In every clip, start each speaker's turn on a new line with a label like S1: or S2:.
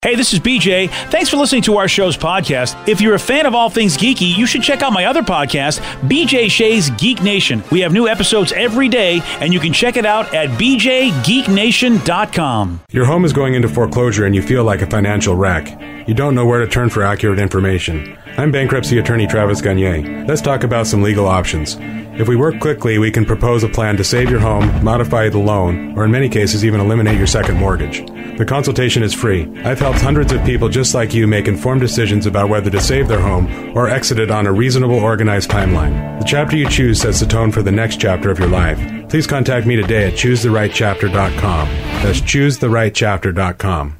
S1: Hey, this is BJ. Thanks for listening to our show's podcast. If you're a fan of all things geeky, you should check out my other podcast, BJ Shea's Geek Nation. We have new episodes every day, and you can check it out at bjgeeknation.com.
S2: Your home is going into foreclosure and you feel like a financial wreck. You don't know where to turn for accurate information. I'm bankruptcy attorney Travis Gagne. Let's talk about some legal options. If we work quickly, we can propose a plan to save your home, modify the loan, or in many cases, even eliminate your second mortgage. The consultation is free. I've helped hundreds of people just like you make informed decisions about whether to save their home or exit it on a reasonable, organized timeline. The chapter you choose sets the tone for the next chapter of your life. Please contact me today at choosetherightchapter.com. That's choosetherightchapter.com.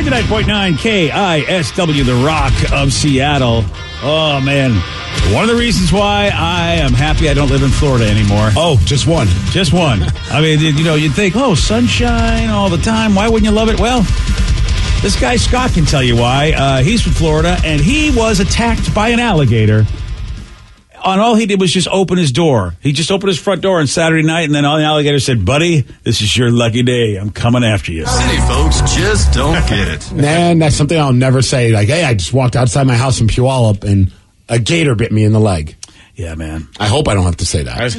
S1: 99.9 KISW, The Rock of Seattle. Oh, man. One of the reasons why I am happy I don't live in Florida anymore.
S3: Oh, just one.
S1: Just one. I mean, you know, you'd think, oh, sunshine all the time. Why wouldn't you love it? Well, this guy Scott can tell you why. Uh, he's from Florida, and he was attacked by an alligator. And all he did was just open his door. He just opened his front door on Saturday night, and then all the alligators said, "Buddy, this is your lucky day. I'm coming after you."
S4: City folks just don't get it.
S3: Man, that's something I'll never say. Like, hey, I just walked outside my house in Puyallup and a gator bit me in the leg.
S1: Yeah, man.
S3: I hope I don't have to say that.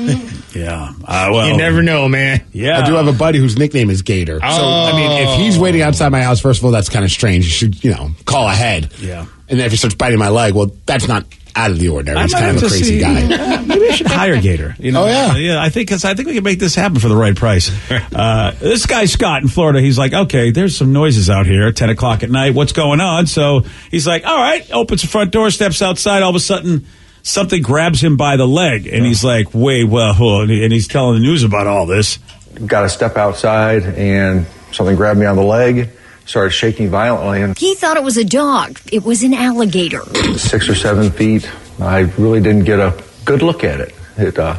S1: Yeah. Uh, well,
S5: you never know, man.
S1: Yeah.
S3: I do have a buddy whose nickname is Gator. So, I mean, if he's
S5: Oh.
S3: waiting outside my house, first of all, that's kind of strange. You should, you know, call ahead.
S1: Yeah.
S3: And then if he starts biting my leg, well, that's not out of the ordinary.
S1: I
S3: He's kind of a crazy
S1: see-
S3: guy.
S1: Uh, maybe I should hire Gator. You know?
S3: Oh, yeah.
S1: yeah. I think cause I think we can make this happen for the right price. Uh, this guy Scott in Florida, he's like, okay, there's some noises out here at ten o'clock at night. What's going on? So he's like, all right, opens the front door, steps outside. All of a sudden, something grabs him by the leg, and he's like, wait, well, hold on. and he's telling the news about all this.
S6: got to step outside and something grabbed me on the leg started shaking violently and
S7: He thought it was a dog. It was an alligator.
S6: six or seven feet i really didn't get a good look at it it uh,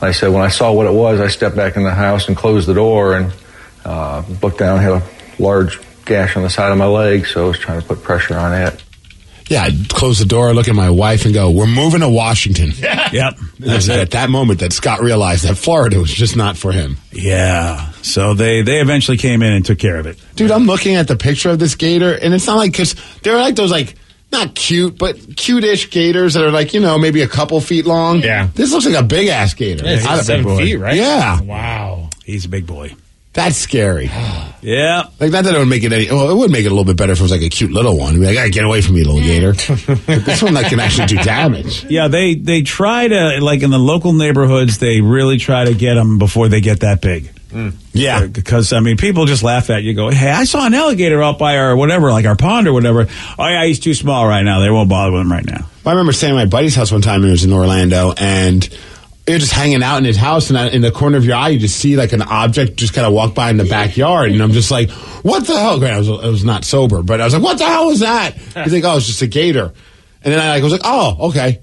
S6: like i said when i saw what it was i stepped back in the house and closed the door and uh, looked down had a large gash on the side of my leg so i was trying to put pressure on it
S3: Yeah, I'd close the door, look at my wife, and go, "We're moving to Washington."
S1: Yep.
S3: It was at that moment that Scott realized that Florida was just not for him.
S1: Yeah. So they they eventually came in and took care of it.
S3: Dude, I'm looking at the picture of this gator, and it's not like because they're like those like not cute, but cute-ish gators that are like you know maybe a couple feet long.
S5: Yeah.
S3: this looks like a big ass gator.
S5: Yeah, it's seven
S1: boy.
S5: feet, right?
S3: Yeah.
S5: Wow.
S1: He's a big boy.
S3: That's scary.
S1: Yeah.
S3: Like not that it would make it any. Well, it would make it a little bit better if it was like a cute little one. Be like, "I get away from me, little gator." but this one that can actually do damage.
S1: Yeah, they they try to like in the local neighborhoods. They really try to get them before they get that big. Hmm.
S3: Yeah.
S1: Uh, because I mean, people just laugh at you. Go, hey, I saw an alligator out by our whatever, like our pond or whatever. Oh yeah, he's too small right now. They won't bother with him right now.
S3: I remember staying at my buddy's house one time, and it was in Orlando, and you're just hanging out in his house, and in the corner of your eye, you just see like an object just kind of walk by in the backyard, and I'm just like, "What the hell?" Granted, I was, I was not sober, but I was like, "What the hell was that?" He's like, "Oh, it's just a gator," and then I like, was like, "Oh, okay."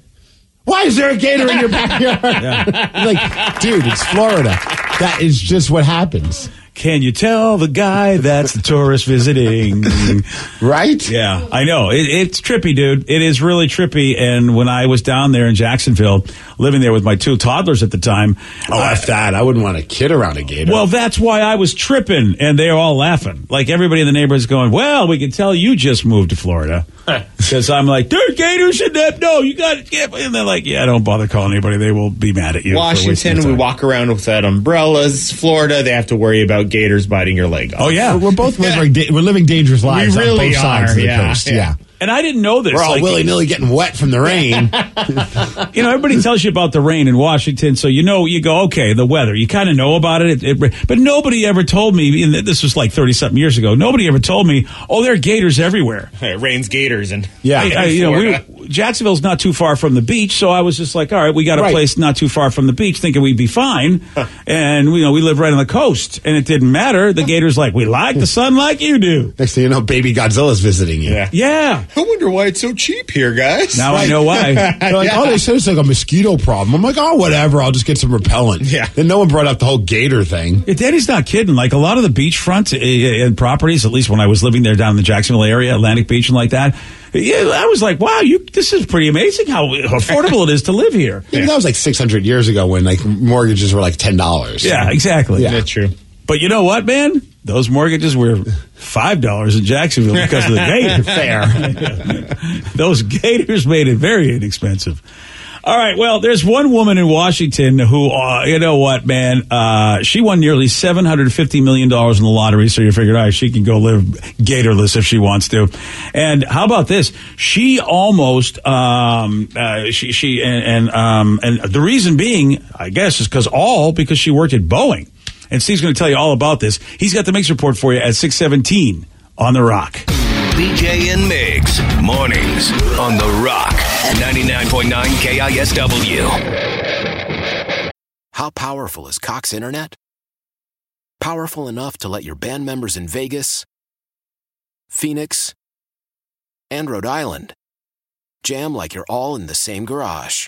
S3: Why is there a gator in your backyard? like, dude, it's Florida. That is just what happens,
S1: Can you tell the guy that's the tourist visiting?
S3: right?
S1: Yeah, I know. It, it's trippy, dude. It is really trippy. And when I was down there in Jacksonville, living there with my two toddlers at the time,
S3: Oh, F that. I wouldn't want a kid around a gator.
S1: Well, that's why I was tripping, and they're all laughing. Like everybody in the neighborhood's going, "Well, we can tell you just moved to Florida," because I'm like, "There's gators in that." No, you got it. Yeah. And they're like, "Yeah, don't bother calling anybody. They will be mad at you."
S5: Washington, we walk around without uh, umbrellas. Florida, they have to worry about
S8: about gators biting your leg off.
S1: Oh yeah,
S3: We're both living, we're living dangerous lives on
S8: really
S3: both sides
S8: are,
S3: of the
S8: yeah,
S3: coast.
S8: yeah.
S3: Yeah.
S1: And I didn't know this.
S3: We're all
S1: Like,
S3: willy nilly getting wet from the rain.
S1: You know, everybody tells you about the rain in Washington, so you know, you go, okay, the weather. You kind of know about it, it, it- but nobody ever told me. And this was like thirty something years ago. Nobody ever told me, oh, there are gators everywhere.
S8: It rains gators and
S3: Yeah.
S1: I- I- you know, we, Jacksonville's not too far from the beach, so I was just like, all right, we got a
S3: Right.
S1: place not too far from the beach, thinking we'd be fine. and you know, we live right on the coast, and it didn't matter. The gators like, we like the sun like you do.
S3: Next thing you know, baby Godzilla's visiting you.
S8: Yeah.
S1: Yeah.
S4: I wonder why it's so cheap here, guys.
S1: Now I know why.
S3: They're like, oh, they said it's like a mosquito problem. I'm like, oh, whatever. I'll just get some repellent.
S8: Yeah.
S3: Then no one brought up the whole gator thing.
S1: Yeah, Daddy's not kidding. Like a lot of the beachfront uh, and properties, at least when I was living there down in the Jacksonville area, Atlantic Beach and like that. Yeah, I was like, wow, you. This is pretty amazing how affordable it is to live here.
S3: Yeah, That was like 600 years ago when like mortgages were like $10.
S1: Yeah, exactly.
S3: Yeah.
S8: That's true.
S1: But you know what, man? Those mortgages were five dollars in Jacksonville because of the gator. Fair. Those gators made it very inexpensive. All right. Well, there's one woman in Washington who, uh, you know what, man? Uh, she won nearly seven hundred fifty million dollars in the lottery. So you figured, all right, she can go live gatorless if she wants to. And how about this? She almost, um, uh, she, she, and, and, um, and the reason being, I guess, is because all because she worked at Boeing. And Steve's going to tell you all about this. He's got the Migs report for you at six seventeen on the Rock.
S9: BJ and Migs, mornings on The Rock, 99.9 KISW.
S5: How powerful is Cox Internet? Powerful enough to let your band members in Vegas, Phoenix, and Rhode Island jam like you're all in the same garage.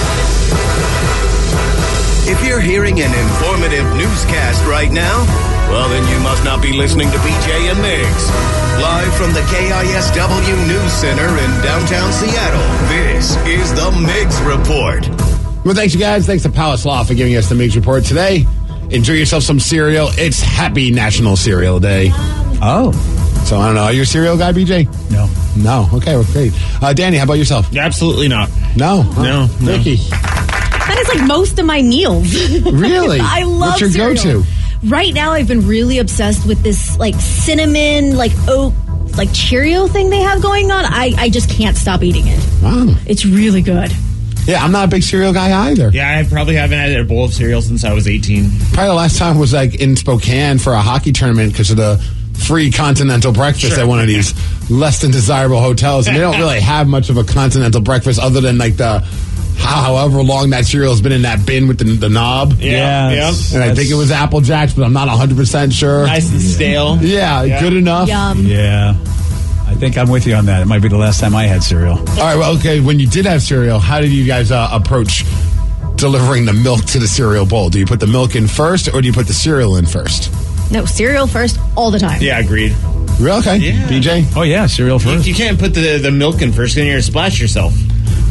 S9: If you're hearing an informative newscast right now, well, then you must not be listening to BJ and Migs. Live from the KISW News Center in downtown Seattle, this is the Migs Report.
S3: Well, thanks, you guys. Thanks to Palace Law for giving us the Migs Report today. Enjoy yourself some cereal. It's Happy National Cereal Day.
S1: Oh.
S3: So I don't know. Are you a cereal guy, BJ?
S1: No.
S3: No. Okay, well, great. Uh, Danny, how about yourself?
S8: Absolutely not.
S3: No. Huh?
S8: No, no.
S3: Vicky,
S10: That is like most of my meals.
S3: really?
S10: I love
S3: What's your
S10: cereal.
S3: go-to?
S10: Right now, I've been really obsessed with this like cinnamon, like oat, like Cheerio thing they have going on. I, I just can't stop eating it.
S3: Wow.
S10: It's really good.
S3: Yeah, I'm not a big cereal guy either.
S8: Yeah, I probably haven't had a bowl of cereal since I was 18.
S3: Probably the last time was like in Spokane for a hockey tournament because of the free continental breakfast at one of these less than desirable hotels. And they don't really have much of a continental breakfast other than like the however long that cereal has been in that bin with the, the knob.
S8: Yeah, yeah.
S3: And I think it was Apple Jacks, but I'm not 100% sure.
S8: Nice and stale.
S3: Yeah,
S8: Yeah.
S3: good enough.
S10: Yum.
S1: Yeah. I think I'm with you on that. It might be the last time I had cereal.
S3: All right, well, okay, when you did have cereal, how did you guys uh, approach delivering the milk to the cereal bowl? Do you put the milk in first or do you put the cereal in first?
S10: No, cereal first all the time.
S8: Yeah, agreed.
S3: Real? Okay.
S8: Yeah.
S3: BJ?
S1: Oh yeah, cereal
S8: You,
S1: first.
S8: you can't put the, the milk in first, then you're going to splash yourself.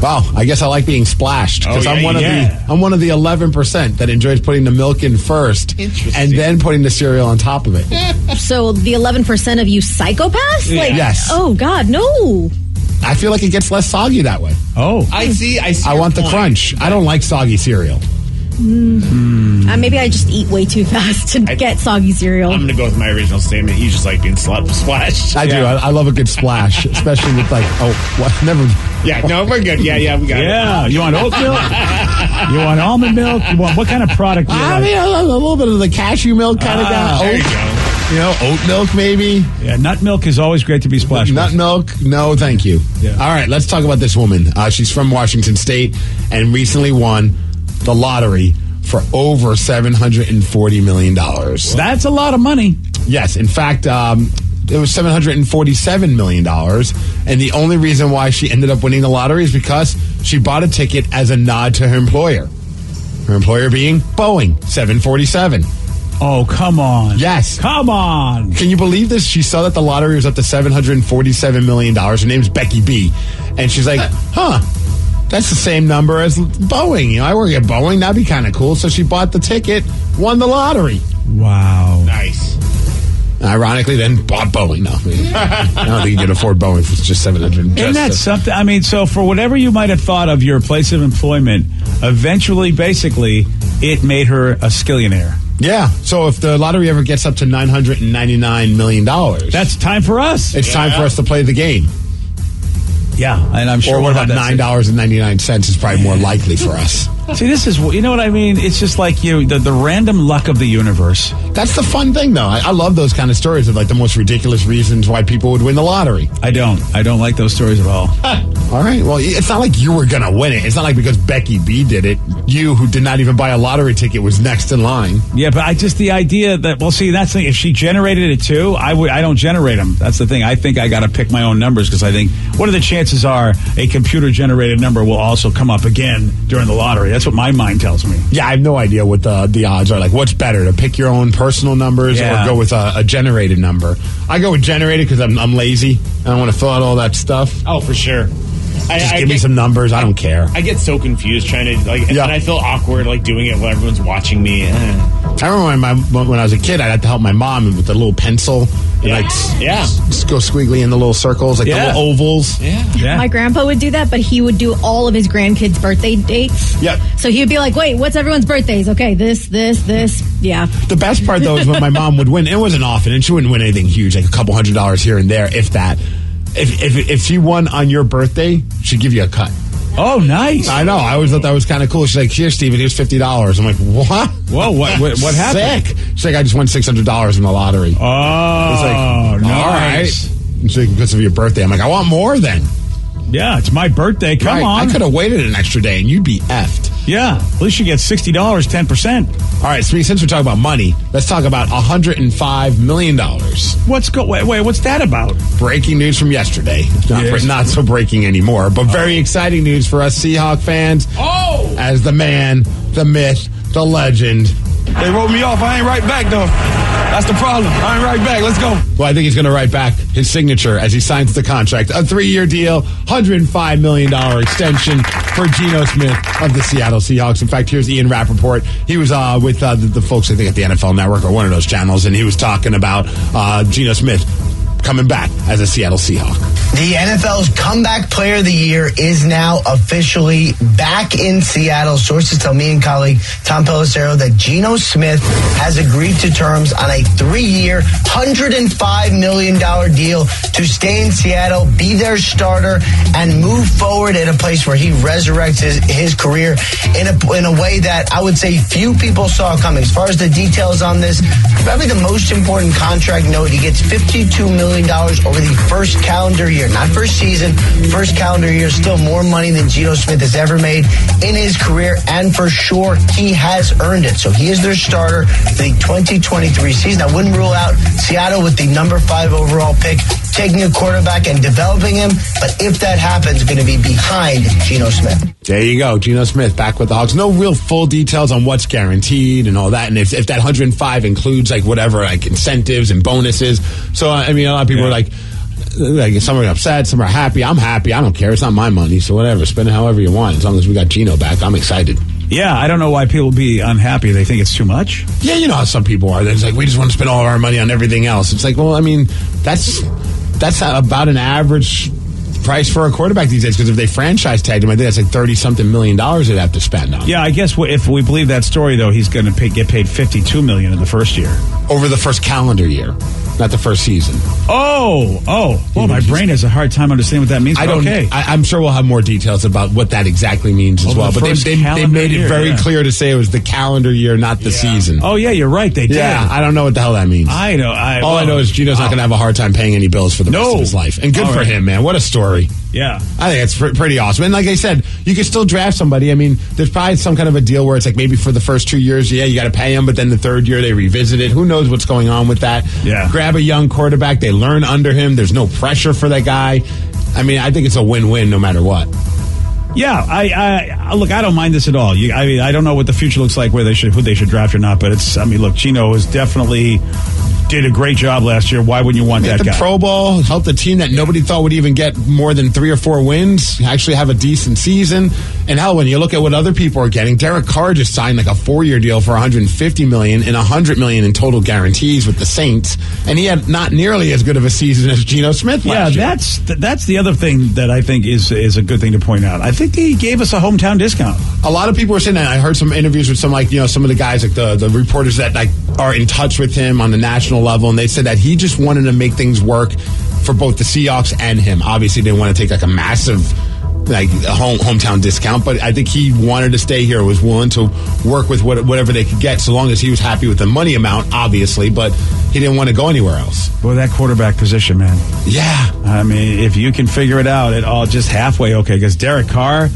S3: Wow, I guess I like being splashed because
S8: Oh,
S3: I'm
S8: yeah,
S3: one of the I'm one of the 11 percent that enjoys putting the milk in first and then putting the cereal on top of it.
S10: So the 11% of you psychopaths? Like,
S3: Yes.
S10: oh God, no.
S3: I feel like it gets less soggy that way.
S1: Oh.
S8: I see. I see.
S3: I
S8: your
S3: want the crunch. I don't like soggy cereal.
S10: Uh, maybe I just eat way too fast to get soggy cereal.
S8: I'm going to go with my original statement. You just like being sla- splashed.
S3: I do. I, I love a good splash, especially with like oh what never.
S8: Yeah, no, we're good. Yeah, yeah, we got it.
S1: Yeah. You want oat milk? you want almond milk? You want what kind of product do you
S3: I
S1: like?
S3: mean, a, a little bit of the cashew milk kind of
S1: Ah,
S3: guy.
S8: There you go.
S3: you know, oat milk maybe.
S1: Yeah, nut milk is always great to be splashed.
S3: Nut
S1: with.
S3: milk? No, thank you.
S1: Yeah.
S3: All right, let's talk about this woman. Uh, she's from Washington State and recently won the lottery for over seven hundred and forty million dollars.
S1: That's a lot of money.
S3: Yes, in fact, um, it was seven hundred and forty-seven million dollars, and the only reason why she ended up winning the lottery is because she bought a ticket as a nod to her employer. Her employer being Boeing, seven forty-seven.
S1: Oh, come on.
S3: Yes.
S1: Come on.
S3: Can you believe this? She saw that the lottery was up to $747 million. Her name's Becky B. And she's like, huh, that's the same number as Boeing. You know, I work at Boeing. That'd be kind of cool. So she bought the ticket, won the lottery.
S1: Wow.
S8: Nice.
S3: Ironically, then bought Boeing. No, I don't think you can afford Boeing for just 700
S1: Isn't that something? I mean, so for whatever you might have thought of your place of employment, eventually, basically, it made her a skillionaire.
S3: Yeah. So if the lottery ever gets up to $999 million,
S1: That's time for us.
S3: it's time for us to play the game.
S1: Yeah, and I'm sure
S3: or what about nine dollars and ninety nine cents is probably more likely for us.
S1: See, this is you know what I mean. It's just like you, the, the random luck of the universe.
S3: That's the fun thing, though. I, I love those kind of stories of like the most ridiculous reasons why people would win the lottery.
S1: I don't. I don't like those stories at all.
S3: All right. Well, it's not like you were going to win it. It's not like because Becky B did it, you who did not even buy a lottery ticket was next in line.
S1: Yeah, but I just the idea that well, see, that's the thing. If she generated it too, I would. I don't generate them. That's the thing. I think I got to pick my own numbers because I think what are the chances are a computer generated number will also come up again during the lottery. That's what my mind tells me.
S3: Yeah, I have no idea what the the odds are. Like, what's better to pick your own personal numbers
S1: Yeah.
S3: or go with a, a generated number? I go with generated because I'm, I'm lazy. I don't want to fill out all that stuff.
S8: Oh, for sure. I,
S3: Just
S8: I
S3: give me
S8: get-
S3: some numbers. I don't care.
S8: I get so confused trying to like,
S3: Yeah.
S8: and I feel awkward like doing it while everyone's watching me. Eh.
S3: I remember when, my, when I was a kid, I had to help my mom with a little pencil. And
S8: Yeah.
S3: like, s-
S8: Yeah.
S3: s- go squiggly in the little circles, like
S1: Yeah.
S3: the little ovals.
S8: Yeah.
S10: My grandpa would do that, but he would do all of his grandkids' birthday dates.
S3: Yep.
S10: So he would be like, wait, what's everyone's birthdays? Okay, this, this, this. Yeah.
S3: The best part though is when my mom would win. It wasn't often, and she wouldn't win anything huge, like a couple hundred dollars here and there, if that. If if if she won on your birthday, she'd give you a cut.
S1: Oh, nice.
S3: I know. I always thought that was kind of cool. She's like, "Here, Steven, here's fifty dollars." I'm like, "What?
S1: Whoa, what what, what happened?
S3: Sick." She's like, "I just won six hundred dollars in the lottery."
S1: Oh,
S3: It's like,
S1: nice.
S3: all right. And she's like, because of your birthday. I'm like, I want more then.
S1: Yeah, it's my birthday. Come
S3: Right.
S1: on.
S3: I could have waited an extra day, and you'd be effed.
S1: Yeah, at least you get sixty dollars, ten percent.
S3: All right, so since we're talking about money, let's talk about $105 million.
S1: What's go? Wait, wait, what's that about?
S3: Breaking news from yesterday. Not,
S1: Yes.
S3: not so breaking anymore, but very oh. exciting news for us Seahawk fans.
S1: Oh,
S3: As the man, the myth, the legend.
S11: They wrote me off. I ain't right back though. That's the problem. I ain't right back. Let's go.
S3: Well, I think he's going to write back his signature as he signs the contract. A three year deal, $105 million extension for Geno Smith of the Seattle Seahawks. In fact, here's Ian Rapoport. He was uh, with uh, the, the folks, I think, at the NFL Network or one of those channels, and he was talking about uh, Geno Smith coming back as a Seattle Seahawk.
S12: The NFL's comeback player of the year is now officially back in Seattle. Sources tell me and colleague Tom Pelissero that Geno Smith has agreed to terms on a three-year, $105 million deal to stay in Seattle, be their starter, and move forward in a place where he resurrects his, his career in a, in a way that I would say few people saw coming. As far as the details on this, probably the most important contract note, he gets $52 million over the first calendar year, not first season, first calendar year, still more money than Geno Smith has ever made in his career, and for sure, he has earned it. So he is their starter for the 2023 season. I wouldn't rule out Seattle with the number five overall pick, taking a quarterback and developing him, but if that happens, going to be behind Geno Smith.
S3: There you go, Geno Smith back with the Hawks. No real full details on what's guaranteed and all that, and if, if that 105 includes like whatever like incentives and bonuses. So I mean, a lot of people are like, like some are upset, some are happy. I'm happy. I don't care. It's not my money, so whatever. Spend it however you want. As long as we got Geno back, I'm excited.
S1: yeah. I don't know why people be unhappy. They think it's too much.
S3: Yeah, you know how some people are. They're just like, we just want to spend all of our money on everything else. It's like, well, I mean, that's that's about an average price for a quarterback these days. Because if they franchise tagged him, I think that's like thirty something million dollars they'd have to spend on
S1: Yeah, I guess if we believe that story, though, he's going to get paid fifty-two million in the first year.
S3: over the first calendar year, not the first season.
S1: Oh, oh. Well, my brain has a hard time understanding what that means.
S3: I don't.
S1: Okay.
S3: I, I'm sure we'll have more details about what that exactly means as
S1: Over
S3: well.
S1: the
S3: But they, they, they made it very
S1: yeah.
S3: clear to say it was the calendar year, not the season.
S1: oh, yeah, you're right. They did.
S3: yeah, I don't know what the hell that means.
S1: I know. I,
S3: All I know is Geno's not going to have a hard time paying any bills for the rest
S1: No.
S3: of his life. And good
S1: All
S3: for
S1: right.
S3: him, man. What a story.
S1: Yeah.
S3: I think it's pr- pretty awesome. And like I said, you can still draft somebody. I mean, there's probably some kind of a deal where it's like maybe for the first two years, yeah, you got to pay them, but then the third year they revisit it. Who knows what's going on with that?
S1: Yeah.
S3: Grab a young quarterback. They learn under him. There's no pressure for that guy. I mean, I think it's a win-win no matter what.
S1: Yeah, I, I look. I don't mind this at all. You, I mean, I don't know what the future looks like, where they should, who they should draft or not. But it's. I mean, look, Geno is definitely did a great job last year. Why wouldn't you want that
S3: the
S1: guy?
S3: Pro Bowl, helped a team that nobody thought would even get more than three or four wins, actually have a decent season. And hell, when you look at what other people are getting, Derek Carr just signed like a four-year deal for 150 million and 100 million in total guarantees with the Saints, and he had not nearly as good of a season as Geno Smith
S1: yeah,
S3: year.
S1: that's th- that's the other thing that I think is is a good thing to point out. I think he gave us a hometown discount.
S3: a lot of people were saying that. I heard some interviews with some like you know some of the guys like the the reporters that like are in touch with him on the national level, and they said that he just wanted to make things work for both the Seahawks and him. Obviously, didn't want to take like a massive like a home hometown discount, but I think he wanted to stay here. Was willing to work with what, whatever they could get, so long as he was happy with the money amount, obviously. But he didn't want to go anywhere else.
S1: Well, that quarterback position, man.
S3: Yeah,
S1: I mean, if you can figure it out at all, just halfway okay. Because Derek Carr,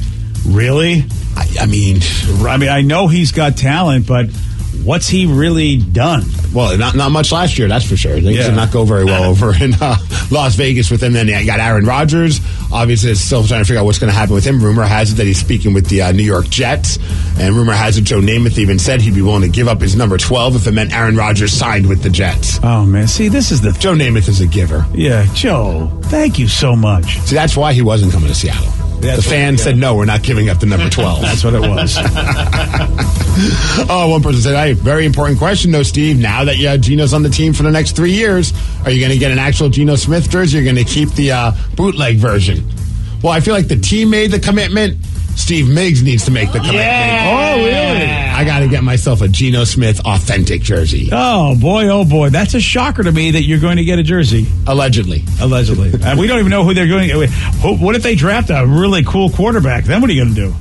S1: really?
S3: I, I mean,
S1: I mean, I know he's got talent, but what's he really done?
S3: Well, not not much last year, that's for sure. Things
S1: Yeah.
S3: did not go very well over in uh, Las Vegas with him. Then you got Aaron Rodgers. Obviously, it's still trying to figure out what's going to happen with him. Rumor has it that he's speaking with the uh, New York Jets, and rumor has it Joe Namath even said he'd be willing to give up his number twelve if it meant Aaron Rodgers signed with the Jets.
S1: Oh man, see, this is the
S3: Joe Namath is a giver.
S1: yeah, Joe. Thank you so much.
S3: See, that's why he wasn't coming to Seattle.
S1: That's
S3: the
S1: fan
S3: said no, we're not giving up the number twelve.
S1: That's what it was.
S3: Oh, one person said, "Hey, very important question, though, Steve. Now that uh, Geno's on the team for the next three years, are you going to get an actual Geno Smith jersey? Or are you going to keep the uh, bootleg version?" Well, I feel like the team made the commitment. Steve Migs needs to make the commitment.
S1: Oh, really?
S3: I got to get myself a Geno Smith authentic jersey,
S1: Oh boy, oh boy, that's a shocker to me that you're going to get a jersey.
S3: allegedly.
S1: Allegedly, and we don't even know who they're going. Who, what if they draft a really cool quarterback? Then what are you going to do?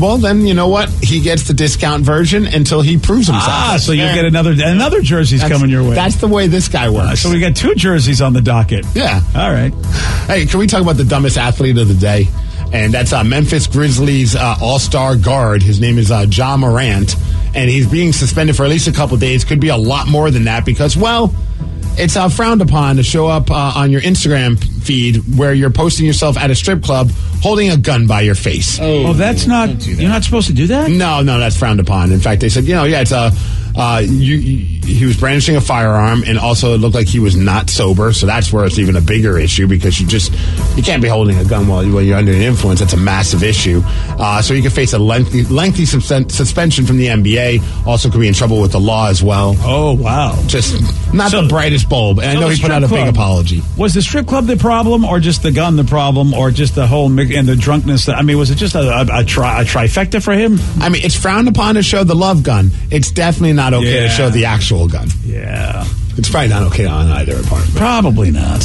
S3: Well, then you know what? He gets the discount version until he proves himself.
S1: Ah, so you get another another jersey's
S3: That's-
S1: coming your way.
S3: That's the way this guy works.
S1: Uh, so we got two jerseys on the docket.
S3: yeah.
S1: All right.
S3: Hey, can we talk about the dumbest athlete of the day? And that's uh, Memphis Grizzlies uh, All Star guard. His name is uh, Ja Morant, and he's being suspended for at least a couple days. Could be a lot more than that because, well, it's uh, frowned upon to show up uh, on your Instagram feed where you're posting yourself at a strip club holding a gun by your face.
S1: Oh, that's not. You're not supposed to do that.
S3: No, no, that's frowned upon. In fact, they said, you know, yeah, it's a. Uh, you, you, he was brandishing a firearm, and also it looked like he was not sober. So that's where it's even a bigger issue because you just you can't be holding a gun while, you- while you're under an influence. That's a massive issue. Uh, so you could face a lengthy lengthy suspension from the NBA. Also, could be in trouble with the law as well.
S1: Oh wow.
S3: Just not
S1: So-
S3: the brightest bulb. And I know he put out a big apology.
S1: Was the strip club the problem, or just the gun the problem, or just the whole and the drunkenness? I mean, was it just a, a, a, tri- a trifecta for him?
S3: I mean, it's frowned upon to show the love gun. It's definitely not okay
S1: Yeah.
S3: to show the actual gun.
S1: Yeah,
S3: It's probably not okay on either apartment.
S1: probably not.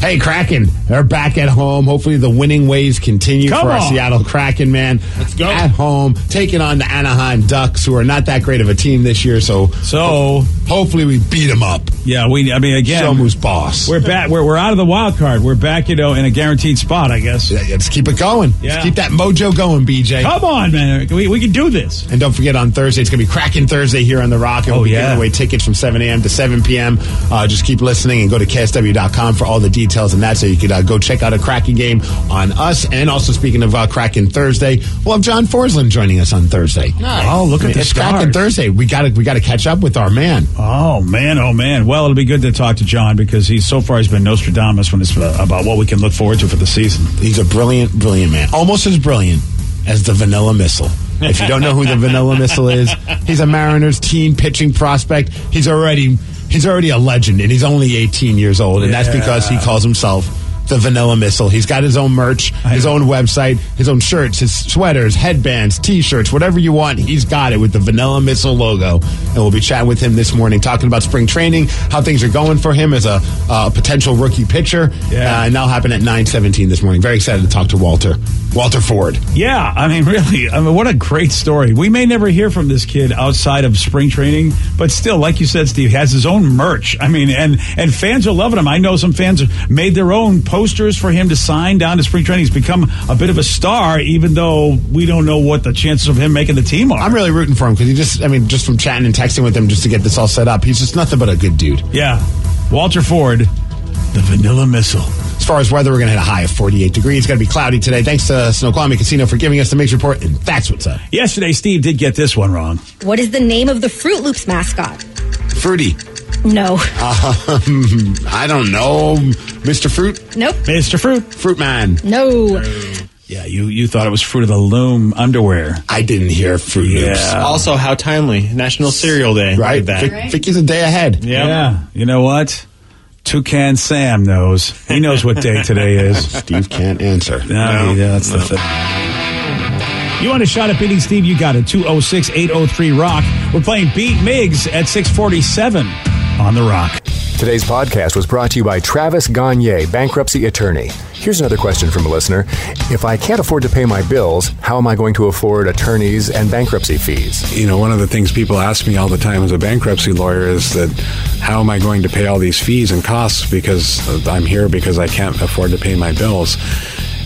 S3: Hey, Kraken, they're back at home. Hopefully, the winning ways continue
S1: Come
S3: for our. Seattle Kraken, man.
S8: Let's go.
S3: At home, taking on the Anaheim Ducks, who are not that great of a team this year. So,
S1: So
S3: hopefully, we beat them up.
S1: yeah, we. I mean, again,
S3: Show who's boss.
S1: We're back. We're, we're out of the wild card. We're back, you know, in a guaranteed spot, I guess.
S3: Yeah, Let's keep it going.
S1: Yeah.
S3: Let's keep that mojo going, BJ.
S1: Come on, man. We, we can do this.
S3: And don't forget on Thursday, it's going to be Kraken Thursday here on The Rock. And
S1: Oh,
S3: we'll be
S1: yeah.
S3: giving away tickets from 7 a.m. to 7 p.m. Uh, just keep listening and go to KSW.com for all the details and that so you could uh, go check out a Kraken game on us. And also, speaking of uh, Kraken Thursday, we'll have John Forslund joining us on Thursday.
S1: Oh, look at the
S3: It's Kraken. Thursday. We got to we got to catch up with our man.
S1: Oh man, oh man. Well, it'll be good to talk to John because he's so far he's been Nostradamus when it's uh, about what we can look forward to for the season.
S3: He's a brilliant, brilliant man. Almost as brilliant as the Vanilla Missile. If you don't know who the Vanilla Missile is, he's a Mariners teen pitching prospect. He's already he's already a legend, and he's only 18 years old, and that's because he calls himself the Vanilla Missile. He's got his own merch, his own website, his own shirts, his sweaters, headbands, T-shirts, whatever you want. He's got it with the Vanilla Missile logo, and we'll be chatting with him this morning, talking about spring training, how things are going for him as a uh, potential rookie pitcher.
S1: Yeah.
S3: Uh, and that'll happen at 9:17 this morning. Very excited to talk to Walter, Walter Ford.
S1: Yeah, I mean, really, I mean, what a great story. We may never hear from this kid outside of spring training, but still, like you said, Steve, he has his own merch. I mean, and and fans are loving him. I know some fans made their own posters for him to sign down to spring training. He's become a bit of a star, even though we don't know what the chances of him making the team are.
S3: I'm really rooting for him because he just, I mean, just from chatting and texting with him just to get this all set up, he's just nothing but a good dude.
S1: Yeah, Walter Ford. The vanilla missile.
S3: As far as weather, we're going to hit a high of 48 degrees. It's going to be cloudy today. Thanks to Snoqualmie Casino for giving us the Migs Report, and that's what's up.
S1: Yesterday, Steve did get this one wrong.
S10: What is the name of the Froot Loops mascot?
S3: Fruity.
S10: No.
S3: Um, I don't know. Mr. Fruit?
S10: Nope.
S1: Mr. Fruit.
S3: Fruit Man.
S10: No.
S1: Yeah, you, you thought it was Fruit of the Loom underwear.
S3: I didn't hear Froot Loops.
S1: Yeah.
S8: Also, how timely. National Cereal Day.
S3: Right?
S8: Look at
S3: Vic-
S8: that.
S3: Vicky's a day ahead.
S8: Yeah.
S1: Yeah. You know what? Toucan Sam knows. He knows what day today is.
S3: Steve can't answer.
S1: No, he- that's the thing. You want a shot at beating Steve? You got it. 206 803 Rock. We're playing Beat Migs at 647 on the Rock.
S13: Today's podcast was brought to you by Travis Gagne, bankruptcy attorney. Here's another question from a listener. If I can't afford to pay my bills, how am I going to afford attorneys and bankruptcy fees?
S2: You know, one of the things people ask me all the time as a bankruptcy lawyer is that how am I going to pay all these fees and costs because I'm here because I can't afford to pay my bills.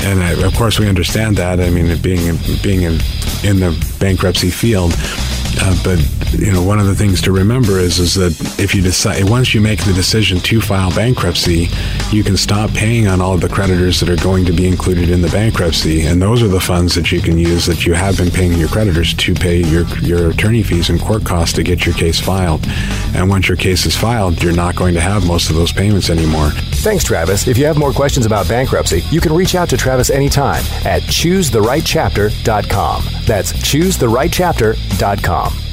S2: And I, of course, we understand that. I mean, being being in, in the bankruptcy field, uh, but you know, one of the things to remember is is that if you decide once you make the decision to file bankruptcy, you can stop paying on all of the creditors that are going to be included in the bankruptcy, and those are the funds that you can use that you have been paying your creditors to pay your your attorney fees and court costs to get your case filed. And once your case is filed, you're not going to have most of those payments anymore.
S13: Thanks, Travis. If you have more questions about bankruptcy, you can reach out to Travis anytime at choosetherightchapter.com. That's choosetherightchapter.com.